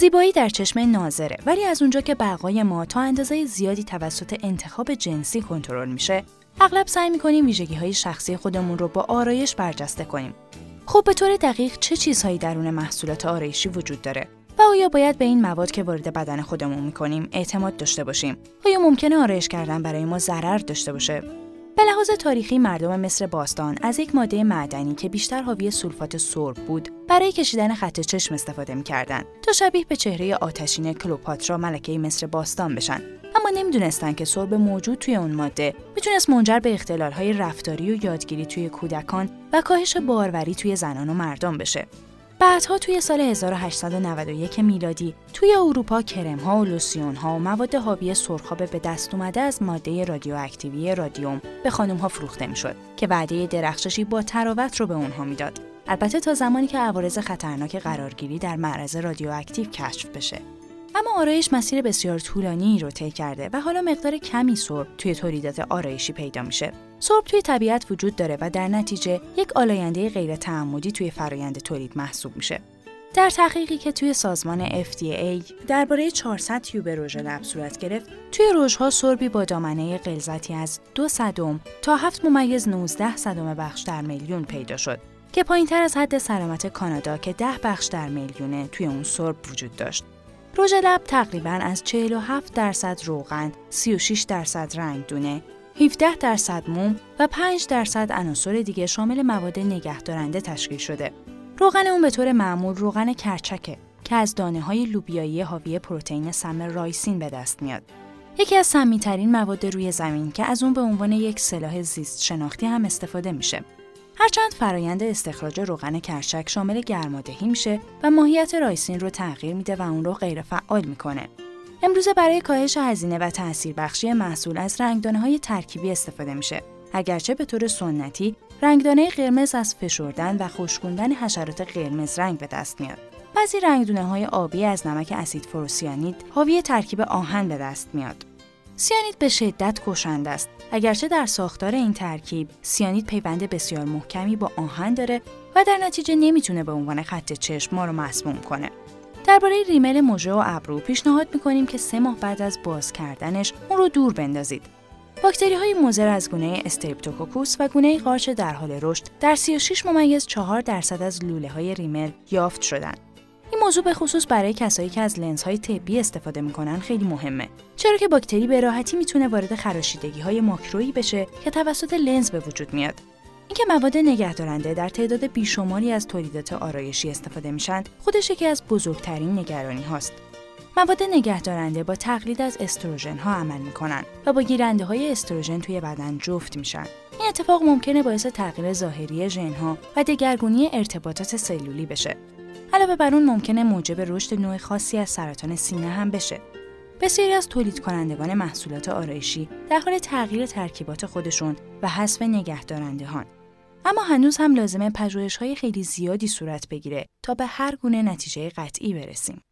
زیبایی در چشم ناظره ولی از اونجا که بقای ما تا اندازه زیادی توسط انتخاب جنسی کنترل میشه اغلب سعی می‌کنیم ویژگی های شخصی خودمون رو با آرایش برجسته کنیم. خب به طور دقیق چه چیزهایی درون محصولات آرایشی وجود داره؟ و آیا باید به این مواد که وارد بدن خودمون می‌کنیم اعتماد داشته باشیم؟ آیا ممکنه آرایش کردن برای ما ضرر داشته باشه؟ به لحاظ تاریخی مردم مصر باستان از یک ماده معدنی که بیشتر حاوی سولفات سرب بود برای کشیدن خط چشم استفاده می‌کردند تا شبیه به چهره آتشین کلوپاترا ملکه مصر باستان بشن. اما نمی‌دونستند که سرب موجود توی اون ماده می‌تونست منجر به اختلالهای رفتاری و یادگیری توی کودکان و کاهش باروری توی زنان و مردم بشه. بعدها توی سال 1891 میلادی توی اروپا کرم ها و لوسیون ها و مواد حاوی سرخاب به دست اومده از ماده رادیواکتیوی رادیوم به خانم ها فروخته می‌شد که وعده درخششی با تراوت رو به اونها می‌داد البته تا زمانی که عوارض خطرناک قرارگیری در معرض رادیواکتیو کشف بشه اما آرایش مسیر بسیار طولانی رو طی کرده و حالا مقدار کمی سرب توی تولیدات آرایشی پیدا میشه. سرب توی طبیعت وجود داره و در نتیجه یک آلاینده غیر تعمدی توی فرایند تولید محسوب میشه. در تحقیقی که توی سازمان FDA درباره 400 تیوب رژ لب صورت گرفت، توی رژها سربی با دامنه غلظتی از دو صدم تا 7 ممیز 19 صدم بخش در میلیون پیدا شد که پایینتر از حد سلامت کانادا که 10 بخش در میلیونه توی اون سرب وجود داشت. رژ لب تقریبا از 47 درصد روغن، 36 درصد رنگدونه، 17 درصد موم و 5 درصد عناصر دیگه شامل مواد نگهدارنده تشکیل شده. روغن اون به طور معمول روغن کرچکه که از دانه های لوبیایی حاوی پروتئین سم رایسین به دست میاد. یکی از سمیترین مواد روی زمین که از اون به عنوان یک سلاح زیست شناختی هم استفاده میشه. هرچند فرایند استخراج روغن کرچک شامل گرمادهی میشه و ماهیت رایسین رو تغییر میده و اون رو غیر فعال می‌کنه. امروزه برای کاهش هزینه و تاثیر بخشی محصول از رنگدانه های ترکیبی استفاده میشه. اگرچه به طور سنتی رنگدانه قرمز از فشردن و خشکوندن حشرات قرمز رنگ به دست میاد. بعضی رنگدانه های آبی از نمک اسید فروسیانید حاوی ترکیب آهن به دست میاد. سیانید به شدت کشنده است. اگرچه در ساختار این ترکیب سیانید پیوند بسیار محکمی با آهن داره و در نتیجه نمی‌تونه به عنوان خط چشم ما رو مسموم کنه. درباره ریمل مژه و ابرو پیشنهاد می‌کنیم که سه ماه بعد از باز کردنش اون رو دور بندازید. باکتری های از گونه استریپتوکوکوس و گونه قارچ در حال رشد در 36 ممیز 4 درصد از لوله های ریمل یافت شدند. این موضوع به خصوص برای کسایی که از لنزهای طبی استفاده می‌کنن خیلی مهمه چرا که باکتری به راحتی می‌تونه وارد خراشیدگی های میکرویی بشه که توسط لنز به وجود میاد اینکه مواد نگهدارنده در تعداد بیشماری از تولیدات آرایشی استفاده میشن خودش یکی از بزرگترین نگرانی هاست مواد نگهدارنده با تقلید از استروژن ها عمل می‌کنن و با گیرنده های استروژن توی بدن جفت میشن این اتفاق ممکنه باعث تغییر ظاهری ژن ها و دگرگونی ارتباطات سلولی بشه علاوه بر اون ممکنه موجب رشد نوع خاصی از سرطان سینه هم بشه. بسیاری از تولید کنندگان محصولات آرایشی در حال تغییر ترکیبات خودشون و حذف نگهدارنده هان. اما هنوز هم لازمه پژوهش های خیلی زیادی صورت بگیره تا به هر گونه نتیجه قطعی برسیم.